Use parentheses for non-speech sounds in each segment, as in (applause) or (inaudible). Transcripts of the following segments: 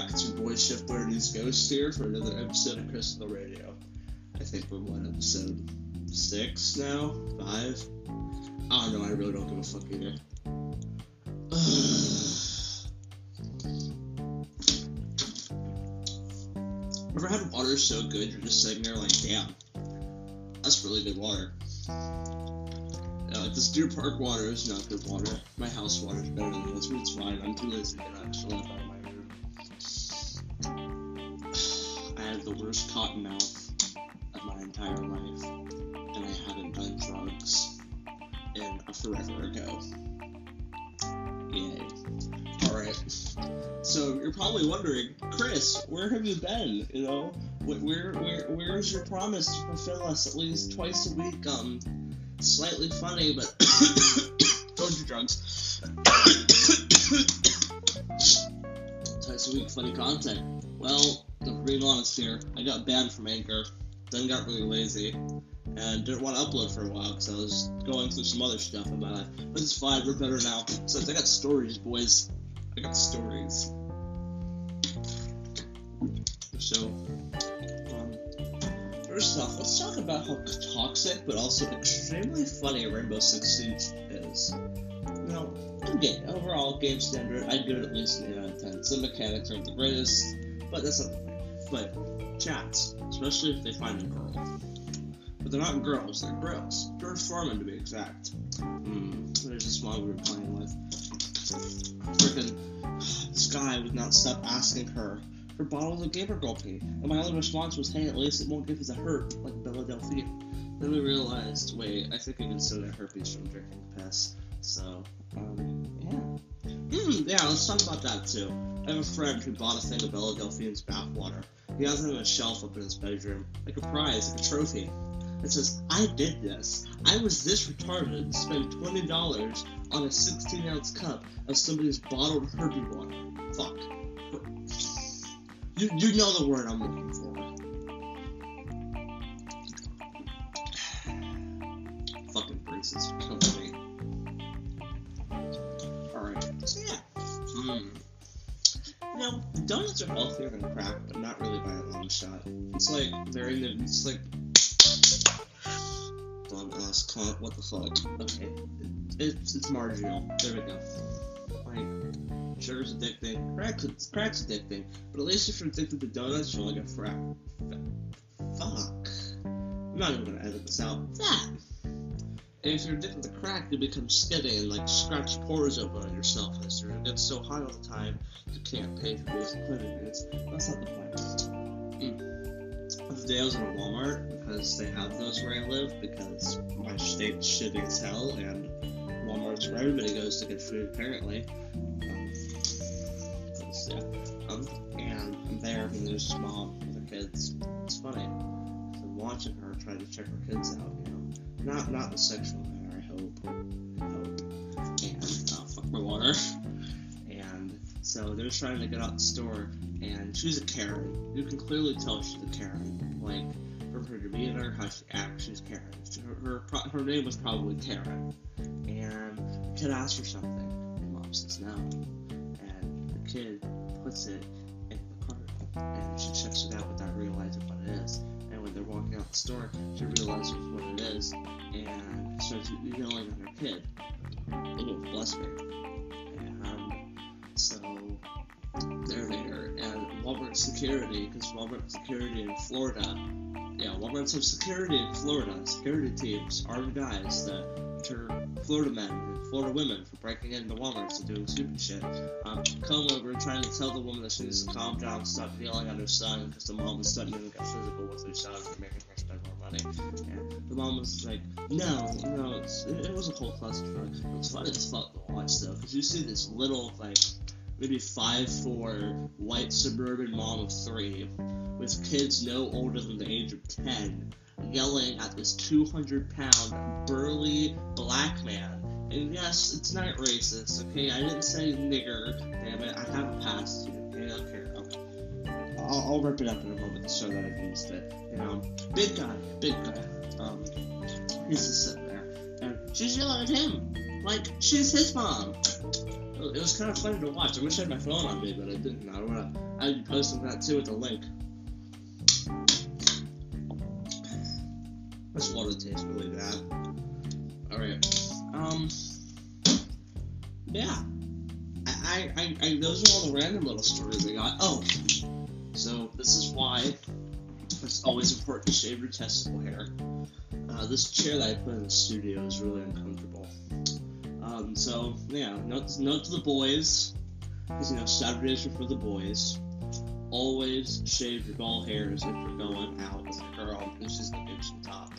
back. It's your boy Chef Birdie's Ghost here for another episode of the Radio. I think we're on episode six now? Five? Ah, don't know, I really don't give a fuck either. (sighs) Ever had water so good you're just sitting there like, damn, that's really good water. Yeah, like this Deer Park water is not good water. My house water is better than this, but it's fine. I'm too lazy to get actually the worst cotton mouth of my entire life, and I haven't done drugs in a forever ago. Yay. Alright. So you're probably wondering, Chris, where have you been? You know, where where where is your promise to fulfill us at least twice a week? Um, slightly funny, but (coughs) don't do drugs. (coughs) twice a week funny content. Well, to be honest here, I got banned from Anchor, then got really lazy, and didn't want to upload for a while because I was going through some other stuff in my life. But it's fine, we're better now. So I got stories, boys. I got stories. So, um, first off, let's talk about how toxic but also extremely funny Rainbow Six Siege is. You know, good game. Overall, game standard, I'd give it at least an 8 out of 10. Some mechanics aren't the greatest, but that's point. But, chats, especially if they find a girl. But they're not girls, they're girls. George Foreman, to be exact. Hmm, there's this one we were playing with. Freaking, this guy would not stop asking her for bottles of pee. And my only response was, hey, at least it won't give us a herp like Bella Delphine. Then we realized, wait, I think I can still get herpes from drinking piss. So, um, yeah. Hmm, yeah, let's talk about that too. I have a friend who bought a thing of Bella Delphine's bathwater. He has on a shelf up in his bedroom, like a prize, like a trophy. It says, I did this. I was this retarded to spend $20 on a 16 ounce cup of somebody's bottled herpes water. Fuck. You, you know the word I'm looking for. (sighs) Fucking braces donuts are healthier than crack, but not really by a long shot. It's like the. It's like. On, ask Con- what the fuck? Okay, it's it's marginal. There we go. Like, sugar's addicting. Crack's crack's addicting. But at least if you're addicted to donuts, you'll like a frack. Fuck. I'm not even gonna edit this out. That. And if you're addicted to crack, you become skinny and like scratch pores open on yourself as get so high all the time you can't pay for basic living needs. That's not the point. Mm. The I was in a Walmart because they have those where I live because my state's shitty as hell and Walmart's where everybody goes to get food apparently. Um, yeah. Um, and I'm there and there's this mom with her kids. It's funny. I'm watching her trying to check her kids out, you know. Not not a sexual manner, I hope. I hope. And oh fuck my water. (laughs) So they're trying to get out the store and she's a Karen. You can clearly tell she's a Karen. Like from her demeanor, how she acts, she's Karen. Her her, her name was probably Karen. And the kid asks her something, and mom says no. And the kid puts it in the cart, and she checks it out without realizing what it is. And when they're walking out the store, she realizes what it is, and starts yelling at her kid. Oh, bless me. Walmart security, because Walmart security in Florida, yeah, Walmart's have security in Florida, security teams, armed guys that deter Florida men and Florida women for breaking into Walmarts and doing stupid shit. Um, come over trying to tell the woman that she needs to calm down, stop yelling at her son, because the mom was starting to get physical with her son for making her spend more money. And the mom was like, no, no, it, it was a whole clusterfuck. It was funny as fuck to watch though, because you see this little, like, maybe five four white suburban mom of three with kids no older than the age of 10 yelling at this 200 pound burly black man. And yes it's not racist okay? I didn't say nigger damn it. I have a past you okay okay I'll, I'll, I'll rip it up in a moment to show that i've used it you know? Big guy big guy. Um he's just sitting there. And she's yelling at him like she's his mom it was kind of funny to watch. I wish I had my phone on me, but I didn't. I don't wanna. I'd be posting that too with the link. This water tastes really bad. All right. Um. Yeah. I, I, I, those are all the random little stories I got. Oh, so this is why it's always important to shave your testicle hair. Uh, this chair that I put in the studio is really uncomfortable. Um, so yeah, note, note to the boys, because you know Saturdays are for the boys. Always shave your ball hairs if you're going out with a girl This is the bitch on top.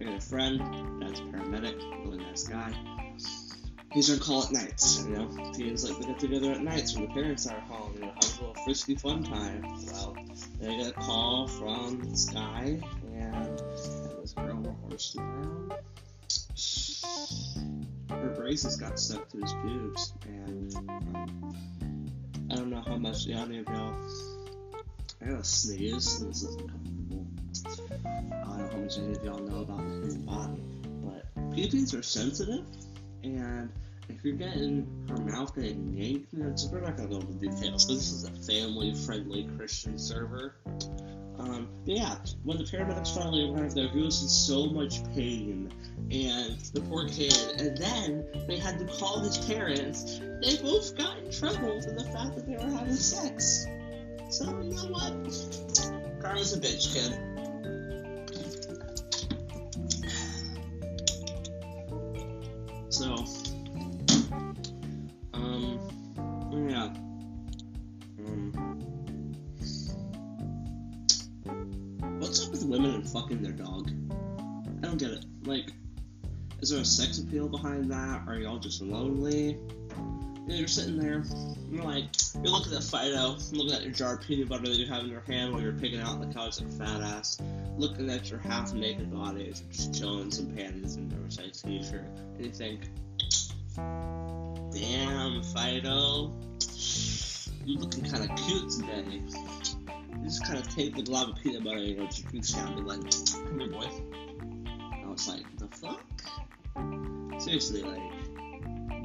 I got a friend that's a paramedic, really nice guy. He's gonna call at nights, you know. Feels like they get together at nights when the parents are home, you know, have a little frisky fun time. Well, they get a call from this guy, and this girl were horsed around. Braces got stuck to his pubes, and um, I don't know how much any of y'all. I gotta sneeze. This is uncomfortable. I don't know how much any of y'all know about the human body, but pubes are sensitive, and if you're getting her mouth getting yanked, we're not gonna go into details because this is a family-friendly Christian server. Um, yeah, when the paramedics finally arrived there, he was in so much pain, and the poor kid, and then they had to call his parents. They both got in trouble for the fact that they were having sex. So you know what? Karma's a bitch, kid. Is there a sex appeal behind that? Are y'all just lonely? You know, you're sitting there, you're like, you're looking at Fido, looking at your jar of peanut butter that you have in your hand while you're picking out the couch like fat ass, looking at your half naked body just chilling some panties and oversized t shirt, and you think, damn, Fido, you're looking kind of cute today. You just kind of take the glob of peanut butter and you goose and be like, come here, boy. And I was like, the fuck? Seriously, like,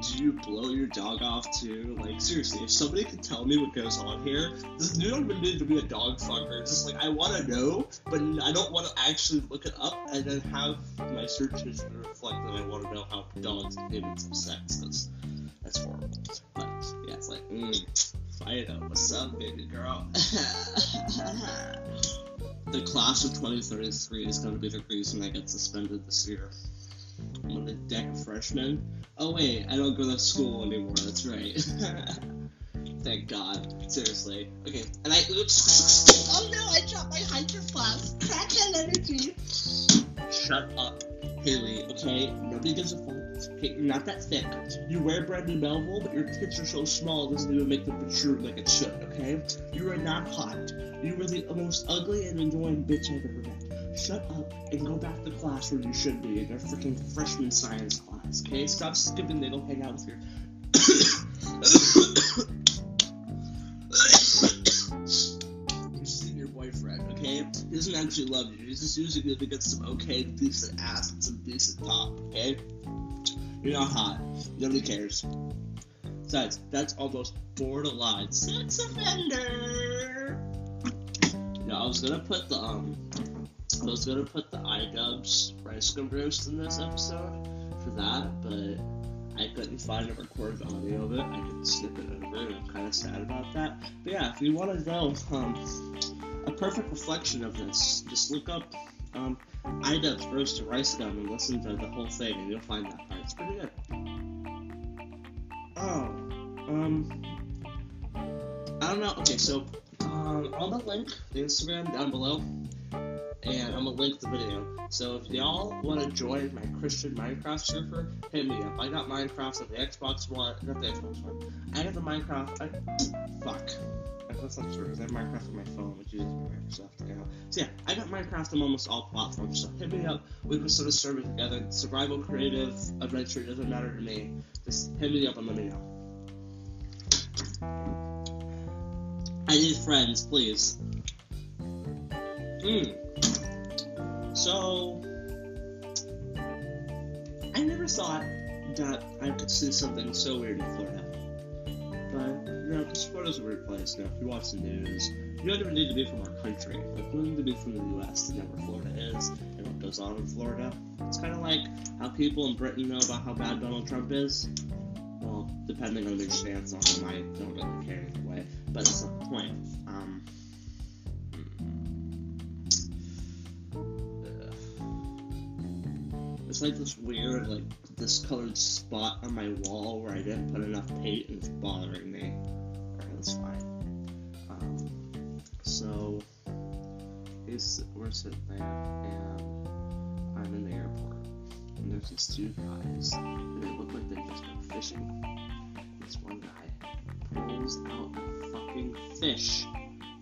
do you blow your dog off too? Like, seriously, if somebody could tell me what goes on here, this, you don't to be a dog fucker. It's just like, I want to know, but I don't want to actually look it up and then have my search history reflect that I want to know how dogs and humans have sex, because that's horrible. But, yeah, it's like, mm, Fido, what's up, baby girl? (laughs) the class of 2033 is going to be the reason I get suspended this year. On the deck of freshmen. Oh wait, I don't go to school anymore. That's right. (laughs) Thank God. Seriously. Okay, and I oops. Oh no, I dropped my hydro flask. Crackhead energy. Shut up, Haley. Okay, nobody gives a fuck. Okay, you're not that thick. You wear Brandy Melville, but your tits are so small it doesn't even make them protrude like it should. Okay, you are not hot. You are the most ugly and annoying bitch I've ever met. Shut up and go back to class where you should be in your freaking freshman science class. Okay, stop skipping. They don't hang out with your. Your boyfriend, okay? He doesn't actually love you. He's just using you to get some okay, decent ass and some decent top, okay? You're not hot. Nobody cares. Besides, that's almost borderline sex offender. No, I was gonna put the um, I was gonna put the iDubbbz rice gum roast in this episode for that, but I couldn't find a recorded audio of it. I could snip it over, and I'm kind of sad about that. But yeah, if you want to know um, a perfect reflection of this, just look up um, iDubbbz roast rice gum and listen to the whole thing, and you'll find that part. It's pretty good. Oh, um, I don't know. Okay, so um, the link, the Instagram down below, and I'm gonna link the video. So if y'all want to join my Christian Minecraft server, hit me up. I got Minecraft on the Xbox One, not the Xbox One. I got the Minecraft. I, fuck. That's not true. I have Minecraft on my phone, which uses Microsoft account. So yeah, I got Minecraft on almost all platforms. So hit me up. We can sort of serve it together. Survival, creative, adventure—it doesn't matter to me. Just hit me up and let me know. I need friends, please. Hmm. So, I never thought that I could see something so weird in Florida. No, because Florida's a weird place. Now, if you watch the news, you don't even need to be from our country. Like, you need to be from the U.S. to know where Florida is and what goes on in Florida. It's kind of like how people in Britain know about how bad Donald Trump is. Well, depending on their stance on him, I don't really care either way. But it's not the point. Um, it's like this weird, like, discolored spot on my wall where I didn't put enough paint and it's bothering me. Alright, that's fine. Um, so, he's, we're sitting there, and I'm in the airport, and there's these two guys, and they look like they just got fishing. This one guy pulls out a fucking fish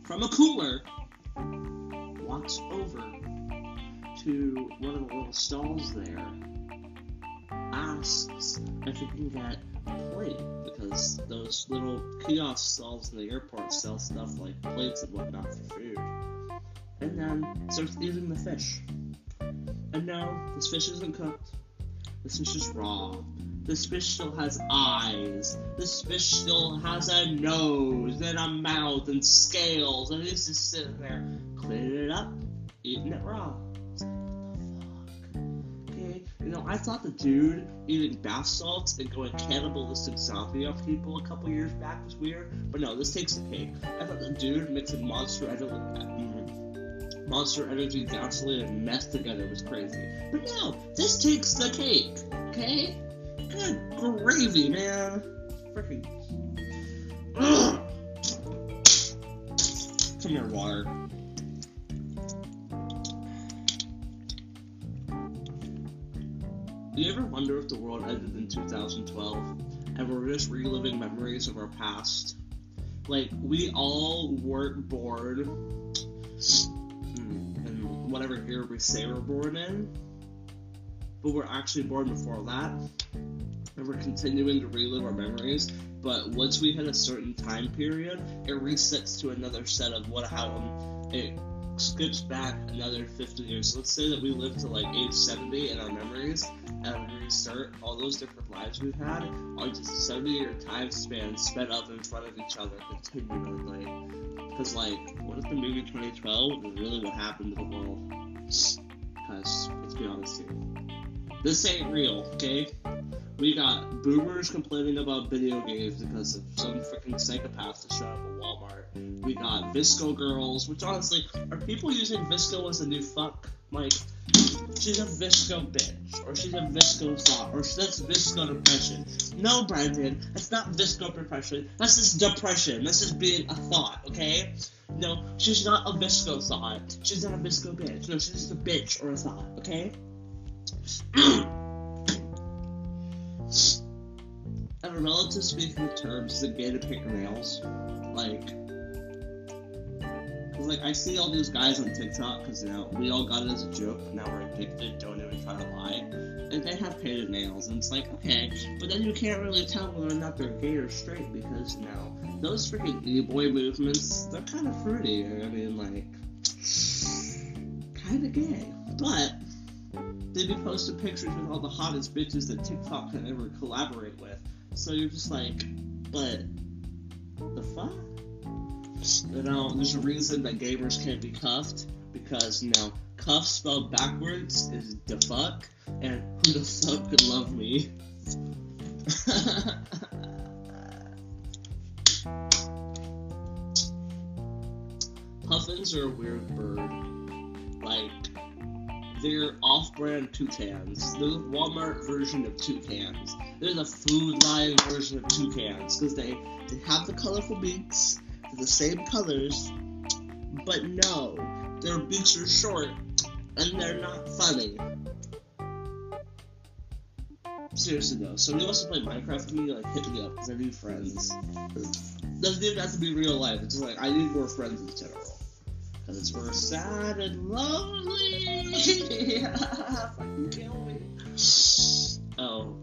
from a cooler, walks over to one of the little stalls there, asks if he can get a plate because those little kiosk stalls in the airport sell stuff like plates and whatnot for food. And then starts eating the fish. And no, this fish isn't cooked. This fish is raw. This fish still has eyes. This fish still has a nose and a mouth and scales, and he's just sitting there cleaning it up, eating it raw. I thought the dude eating bath salts and going cannibalistic zombie on people a couple years back was weird, but no, this takes the cake. I thought the dude mixing Monster Energy, Monster Energy, gasoline, and meth together was crazy. But no, this takes the cake. Okay, good gravy, man. Freaking. Come here, water. Do you ever wonder if the world ended in 2012 and we're just reliving memories of our past? Like, we all weren't born mm, in whatever year we say we're born in, but we're actually born before that, and we're continuing to relive our memories. But once we hit a certain time period, it resets to another set of what how it skips back another 50 years. Let's say that we live to like age 70 in our memories, and we restart all those different lives we've had are just 70 year time span sped up in front of each other continually. Because, like, what if the movie 2012 is really what happened to the world? Because, let's be honest here. This ain't real, okay? We got boomers complaining about video games because of some freaking psychopath that showed up at Walmart. We got VSCO girls, which honestly, are people using VSCO as a new fuck? Like, she's a VSCO bitch, or she's a VSCO thought, or that's VSCO depression. No, Brandon, that's not VSCO depression. That's just depression. That's just being a thought, okay? No, she's not a VSCO thought. She's not a VSCO bitch. No, she's just a bitch or a thought, okay? (clears throat) A relative speaking terms it gay to paint your nails? Like, cause like I see all these guys on TikTok, cause you know we all got it as a joke. Now we're addicted. Don't even try to lie. And they have painted nails, and it's like okay, but then you can't really tell whether or not they're gay or straight because you know those freaking e-boy movements, they're kind of fruity. I mean, like, kind of gay, but they be posting pictures with all the hottest bitches that TikTok can ever collaborate with. So you're just like, but the fuck? You know, there's a reason that gamers can't be cuffed because you know, cuff spelled backwards is the fuck, and who the fuck could love me? (laughs) Puffins are a weird bird. Like, they're off-brand toucans. The Walmart version of toucans. They're the Food Lion version of toucans because they they have the colorful beaks, they're the same colors, but no, their beaks are short and they're not funny. Seriously though, somebody wants to play Minecraft with me, like hit me up because I need friends. Doesn't even have to be real life. It's like I need more friends in general. Cause we're sad and lonely. (laughs) Oh,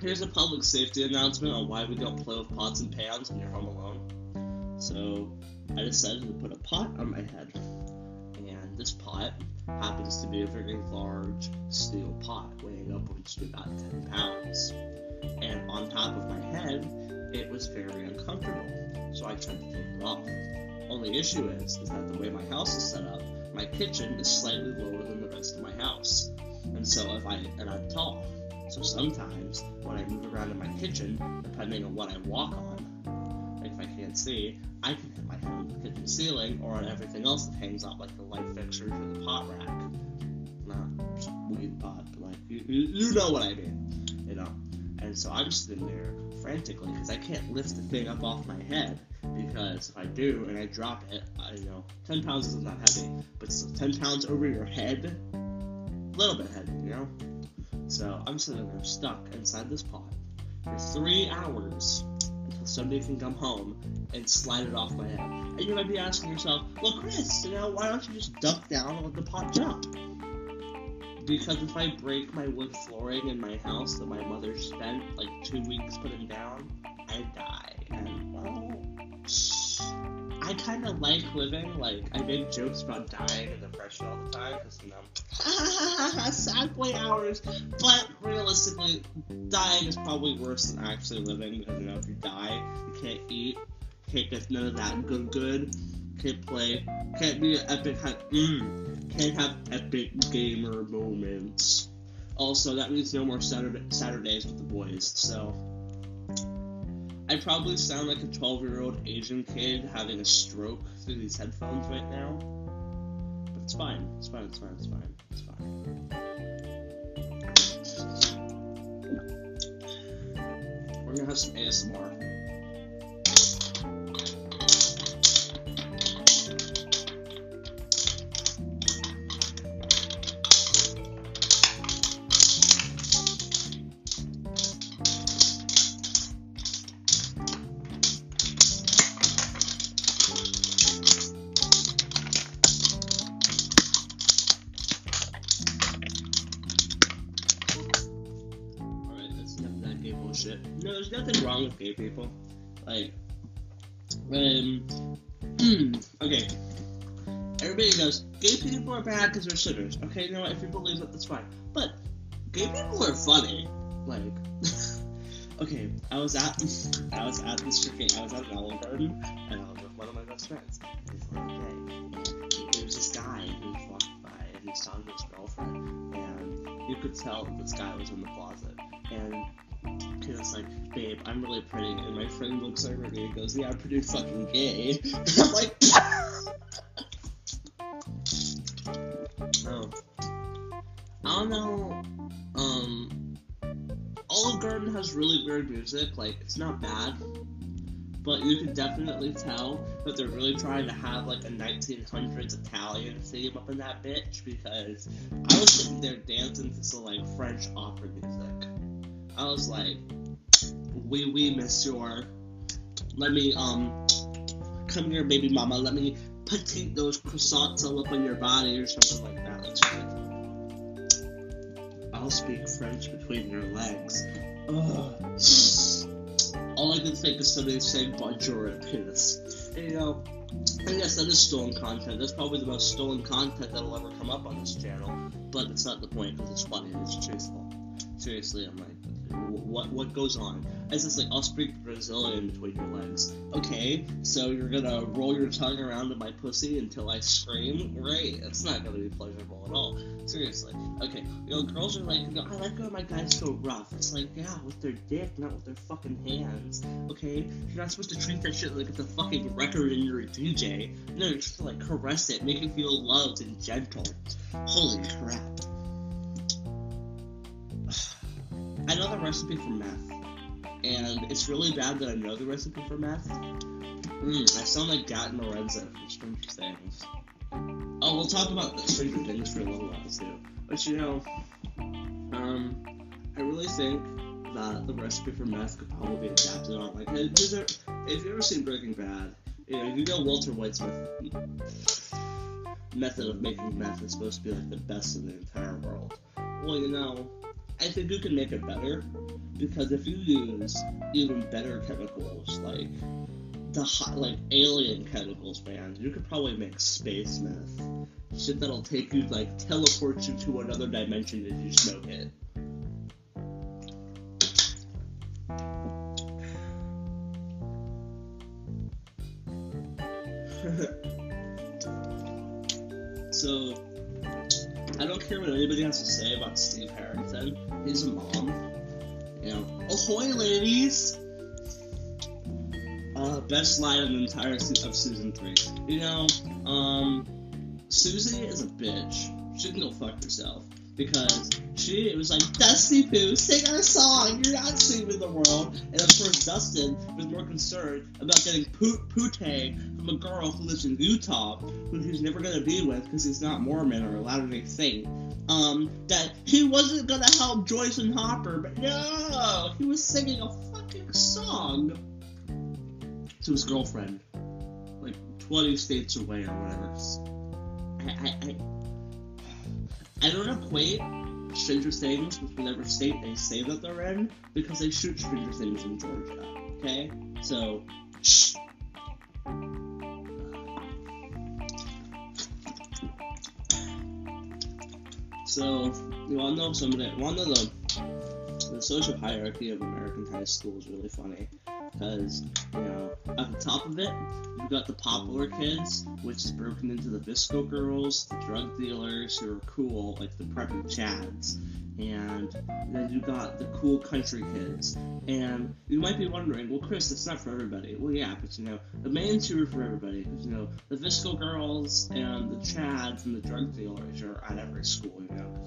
here's a public safety announcement on why we don't play with pots and pans when you're home alone. So, I decided to put a pot on my head, and this pot happens to be a very large steel pot weighing upwards to about 10 pounds. And on top of my head it was very uncomfortable. So I tried to take it off. Only issue is, is that the way my house is set up, my kitchen is slightly lower than the rest of my house. And so if I, and I'm tall. So sometimes when I move around in my kitchen, depending on what I walk on, like if I can't see, I can hit my head on the kitchen ceiling or on everything else that hangs out, like the light fixtures or the pot rack. Not weed pot, but like, you, you, you know what I mean, you know? And so I'm sitting there frantically because I can't lift the thing up off my head because if I do and I drop it, I you know 10 pounds is not heavy, but still 10 pounds over your head, a little bit heavy, you know. So I'm sitting there stuck inside this pot for three hours until somebody can come home and slide it off my head. And you might be asking yourself, well, Chris, you know, why don't you just duck down and let the pot jump? Because if I break my wood flooring in my house that my mother spent like two weeks putting down, I die. I kind of like living. Like I make jokes about dying and depression all the time because you know, (laughs) sad boy hours. But realistically, dying is probably worse than actually living because you know if you die, you can't eat, can't get none of that good good, can't play, can't be an epic, mm, can't have epic gamer moments. Also, that means no more Saturday, Saturdays with the boys. So. I probably sound like a 12 year old Asian kid having a stroke through these headphones right now. But it's fine. It's fine. It's fine. It's fine. It's fine. We're gonna have some ASMR. No, there's nothing wrong with gay people. Like, um, okay. Everybody goes, gay people are bad because they're sinners. Okay, you know what? If you believe that, that's fine. But gay people are funny. Like, (laughs) okay, I was at, (laughs) I was at this freaking, I was at an Olive Garden, and I was with one of my best friends. Gay. There was this guy who walked by, and he saw his girlfriend, and you could tell that this guy was in the closet. And he was like, babe, I'm really pretty. And my friend looks over at me and goes, yeah, I'm pretty fucking gay. (laughs) I'm like, oh. I don't know. Um, Olive Garden has really weird music. Like, it's not bad. But you can definitely tell that they're really trying to have like a 1900s Italian theme up in that bitch because I was sitting there dancing to some like French opera music. I was like, "We, we, monsieur. Let me um, come here, baby mama. Let me petite those croissants all up on your body or something like that." I'll speak French between your legs. Ugh. All I can think is somebody saying bonjour penis. And, you know, I guess that is stolen content. That's probably the most stolen content that'll ever come up on this channel. But it's not the point because it's funny and it's truthful. Seriously, I'm like, what what goes on? It's just like I'll speak Brazilian between your legs. Okay, so you're gonna roll your tongue around in my pussy until I scream? Great, it's not gonna be pleasurable at all. Seriously. Okay, you know, girls are like, I like when my guys go rough. It's like, yeah, with their dick, not with their fucking hands. Okay, you're not supposed to treat that shit like it's a fucking record and you're a DJ. No, you're supposed to like caress it, make it feel loved and gentle. Holy crap. I know the recipe for meth, and it's really bad that I know the recipe for meth. Mm, I sound like Gat Lorenzo from Stranger Things. Oh, we'll talk about the Stranger Things for a little while too. But you know, um, I really think that the recipe for meth could probably be adapted on. Like, if you've ever seen Breaking Bad, you know, you know Walter White's method of making meth is supposed to be like the best in the entire world. Well, you know, I think you can make it better because if you use even better chemicals, like the hot, like alien chemicals, man, you could probably make space meth. Shit that'll take you, like, teleport you to another dimension if you smoke it. (laughs) so I don't care what anybody has to say about Steve Harrington. He's a mom. You know, ahoy, ladies! Uh, best line of the entire se- of season three. You know, um, Susie is a bitch. She can go fuck herself because she was like, Dusty Pooh, sing our song. You're not saving the world. And of course, Dustin was more concerned about getting poo- from a girl who lives in Utah, who he's never gonna be with because he's not Mormon or allowed anything. Um, that he wasn't gonna help Joyce and Hopper, but no, he was singing a fucking song to his girlfriend, like 20 states away or whatever. I, I, I, I don't equate Stranger Things with whatever state they say that they're in because they shoot Stranger Things in Georgia. Okay, so. shh. So you to know somebody? To know the the social hierarchy of American high school is really funny because you know at the top of it you've got the popular kids, which is broken into the VSCO girls, the drug dealers who are cool, like the preppy chads, and then you got the cool country kids. And you might be wondering, well, Chris, that's not for everybody. Well, yeah, but you know the main two are for everybody because you know the VSCO girls and the chads and the drug dealers are at every school, you know.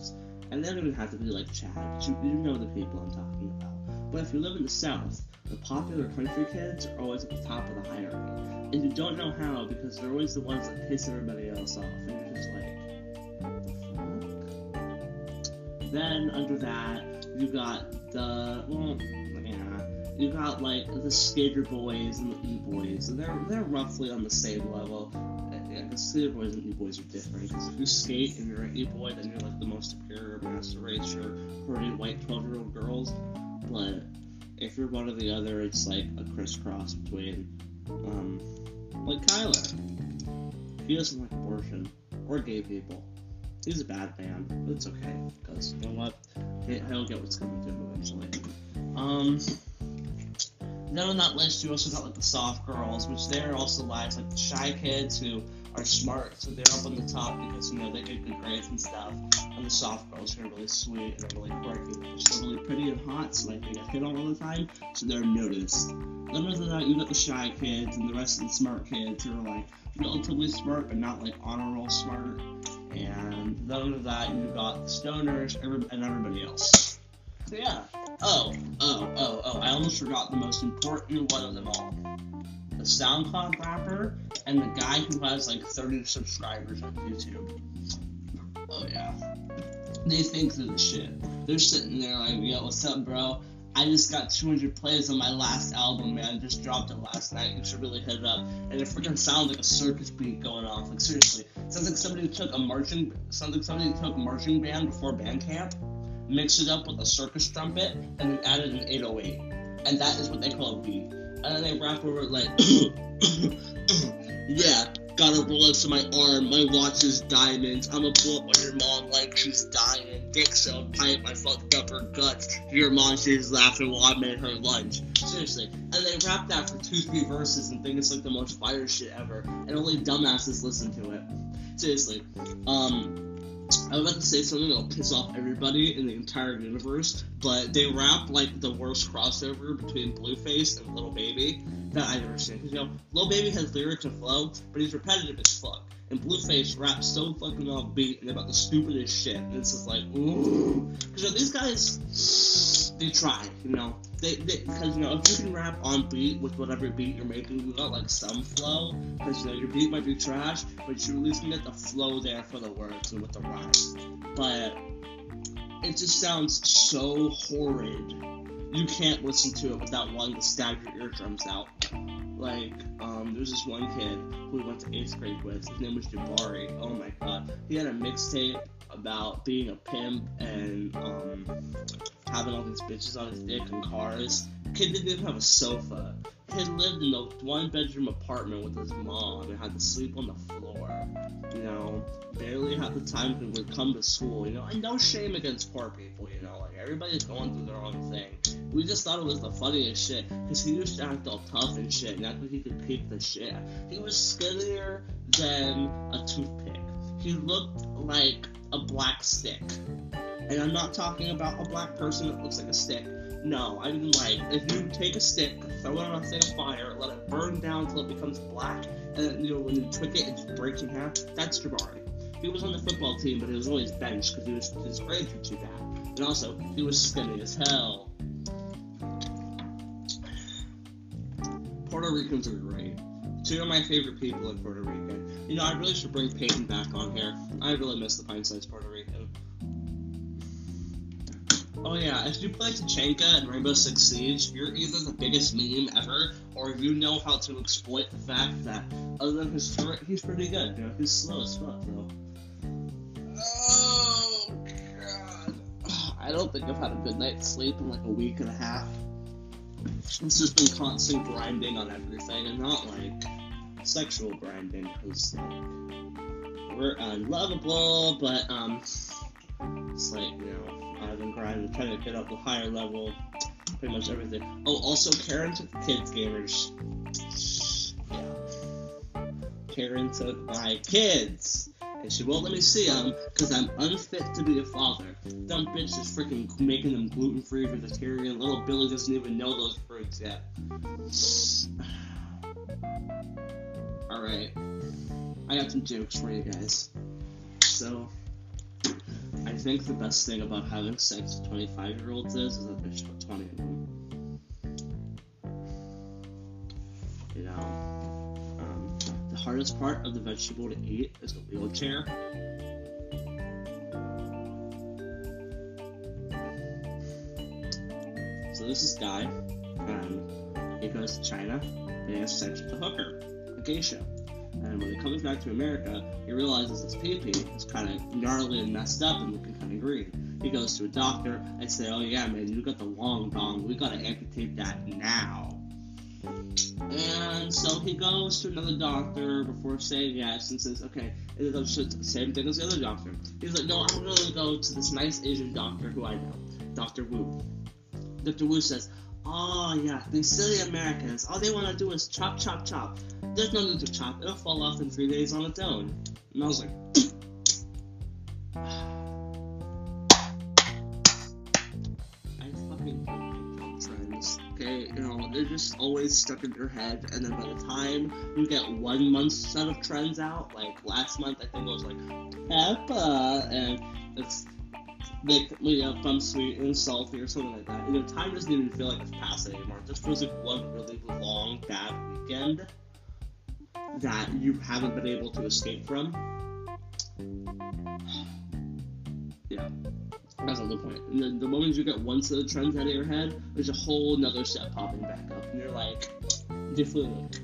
and they don't even have to be like Chad. You, you know the people I'm talking about. But if you live in the South, the popular country kids are always at the top of the hierarchy. And you don't know how because they're always the ones that piss everybody else off. And you're just like, the? Then under that, you got the, well, yeah, you got like the skater boys and the e-boys. And they're, they're roughly on the same level. Yeah, because skater boys and e-boys are different. Because if you skate and you're an e-boy, then you're like the most superior master race pretty white 12 year old girls. But if you're one or the other, it's like a crisscross between, um, like Kyler. He doesn't like abortion or gay people. He's a bad man, but it's okay because you know what? He- He'll get what's coming to him eventually. Um. Then on that list, you also got like the soft girls, which they're also lives like the shy kids who are smart, so they're up on the top because you know they get good grades and stuff. And the soft girls are really sweet and are really quirky, they're still really pretty and hot, so they get hit on all the time, so they're noticed. Then other than that, you got the shy kids and the rest of the smart kids who are like relatively smart but not like honor roll smart. And then under that, you got the stoners and everybody else. So yeah. Oh, oh, oh, oh! I almost forgot the most important one of them all. The SoundCloud rapper and the guy who has like 30 subscribers on YouTube. Oh yeah. They think they're the shit. They're sitting there like, yo, what's up, bro? I just got 200 plays on my last album, man. Just dropped it last night. You should really hit it up. And it freaking sounds like a circus beat going off. Like seriously, sounds like somebody took a marching, sounds like somebody took a marching band before band camp, mixed it up with a circus trumpet, and then added an 808. And that is what they call a beat. And then they rap over it like, (coughs) (coughs) (coughs) yeah, got a Rolex on my arm, my watch is diamonds, I'ma pull up on your mom like she's dying, dick so tight, I fucked up her guts, your mom she's laughing while I made her lunch. Seriously. And they rap that for two, three verses and think it's like the most fire shit ever, and only dumbasses listen to it. Seriously. Um, I was about to say something that'll piss off everybody in the entire universe, but they rap like the worst crossover between Blueface and Lil Baby that I've ever seen. 'Cause, you know, Lil Baby has lyrics and flow, but he's repetitive as fuck. And Blueface raps so fucking off beat and about the stupidest shit. And it's just like, ooh. Because these guys, they try, you know. They, they, because you know, if you can rap on beat with whatever beat you're making, you got like some flow. Because you know, your beat might be trash, but you at least get the flow there for the words and with the rhyme. But it just sounds so horrid. You can't listen to it without wanting to stab your eardrums out. Like, um, there's this one kid who we went to eighth grade with. His name was Jabari. Oh my god. He had a mixtape about being a pimp and um, having all these bitches on his dick and cars. Kid didn't even have a sofa. Kid lived in a one bedroom apartment with his mom and had to sleep on the floor. You know, barely had the time to come to school. You know, and no shame against poor people. You know, like everybody's going through their own thing. We just thought it was the funniest shit because he used to act all tough and shit, and act like he could kick the shit. He was skinnier than a toothpick. He looked like a black stick. And I'm not talking about a black person that looks like a stick. No, I mean like if you take a stick, throw it on a thing of fire, let it burn down until it becomes black, and then you know when you twick it, it just breaks in half. That's Jabari. He was on the football team, but he was always benched because he was his grades were too bad. And also, he was skinny as hell. Puerto Ricans are great. Two of my favorite people in Puerto Rico. You know, I really should bring Peyton back on here. I really miss the Pine Size Puerto Rican. Oh yeah, if you play Tachanka in Rainbow Six Siege, you're either the biggest meme ever, or you know how to exploit the fact that other than his turret, he's pretty good. You know, he's slow as fuck, bro. Oh god. (sighs) I don't think I've had a good night's sleep in like a week and a half. It's just been constant grinding on everything, and not like sexual grinding, because like, we're unlovable, but um, it's like you know I've been grinding, trying to get up a higher level, pretty much everything. Oh, also Karen took kids gamers. Yeah, Karen took my kids and she won't let me see them because I'm unfit to be a father. Dumb bitch is freaking making them gluten free, vegetarian. Little Billy doesn't even know those fruits yet. (sighs) Alright. I got some jokes for you guys. So, I think the best thing about having sex with 25 year olds is, is that there's 20 of them. Hardest part of the vegetable to eat is the wheelchair. So this is guy, um, he goes to China and has sex with a hooker, a geisha. And when he comes back to America, he realizes his pee-pee is kind of gnarly and messed up and looking kind of green. He goes to a doctor and say, "Oh yeah, man, you got the long dong. We gotta amputate that now." And so he goes to another doctor before saying yes and says, okay, and the same thing as the other doctor. He's like, no, I'm going to go to this nice Asian doctor who I know, Dr. Wu. Dr. Wu says, oh yeah, these silly Americans, all they want to do is chop, chop, chop. There's no need to chop, it'll fall off in three days on its own. And I was like, (clears throat) they're just always stuck in your head, and then by the time you get one month's set of trends out, like last month, I think it was like Peppa, and it's like you know, fun, sweet, and salty, or something like that. You know, time doesn't even feel like it's passing anymore. It just feels like one really long, bad weekend that you haven't been able to escape from. (sighs) Yeah. That's not the point. The, the moment you get one set of trends out of your head, there's a whole another set popping back up, and you're like, different.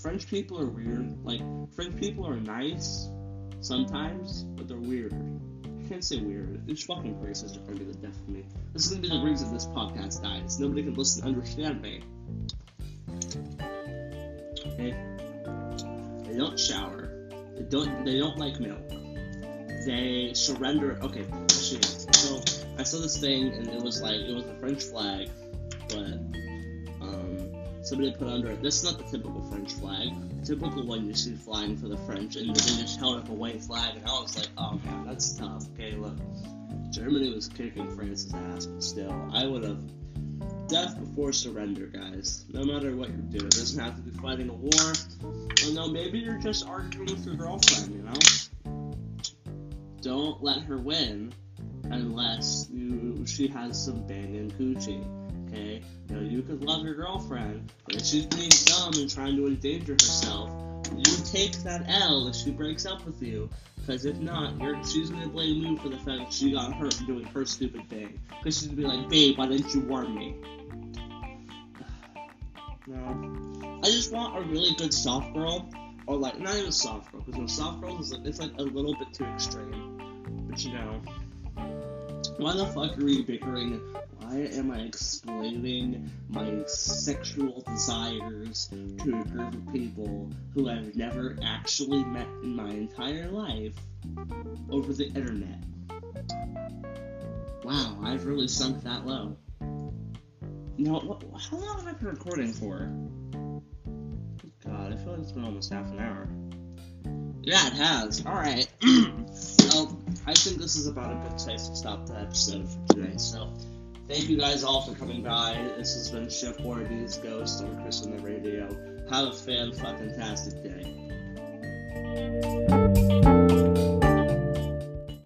French people are weird. Like French people are nice sometimes, but they're weird. I can't say weird. It's fucking racist gonna be the death of me. This is gonna be the reason this podcast dies. Nobody can listen and understand me. Okay? They don't shower. They don't. They don't like milk they surrender. Okay, shit. So I saw this thing, and it was like it was a French flag, but um, somebody put under it. This is not the typical French flag. The typical one you see flying for the French, and they just held up a white flag, and I was like, oh man, that's tough. Okay, look, Germany was kicking France's ass, but still, I would have. Death before surrender, guys. No matter what you're doing, it doesn't have to be fighting a war. Well, no, maybe you're just arguing with your girlfriend, you know? Don't let her win unless you she has some banging coochie. Okay? You know, you could love your girlfriend, but if she's being dumb and trying to endanger herself, you take that L if she breaks up with you. Because if not, she's gonna blame you for the fact that she got hurt doing her stupid thing. Because she's gonna be like, babe, why didn't you warn me? (sighs) no. I just want a really good soft girl or like not even soft girl, because you know, soft girl is like, it's like a little bit too extreme. But you know, why the fuck are we bickering? Why am I explaining my sexual desires to a group of people who I've never actually met in my entire life over the internet? Wow, I've really sunk that low. No, what, how long have I been recording for? I feel like it's been almost half an hour. Yeah, it has. Alright. (clears throat) well, I think this is about a good place to stop the episode for today. So, thank you guys all for coming by. This has been Chef Wardy's Ghost on Chris on the Radio. Have a fan day.